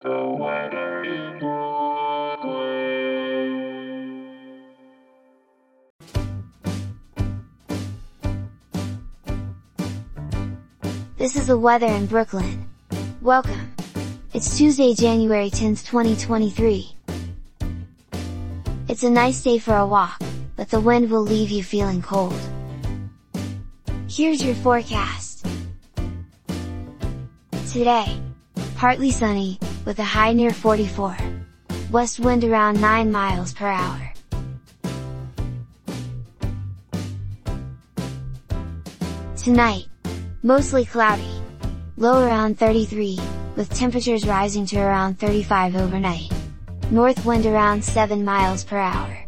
This is the weather in Brooklyn. Welcome. It's Tuesday, January 10th, 2023. It's a nice day for a walk, but the wind will leave you feeling cold. Here's your forecast. Today, partly sunny, with a high near 44. West wind around 9 miles per hour. Tonight, mostly cloudy. Low around 33, with temperatures rising to around 35 overnight. North wind around 7 miles per hour.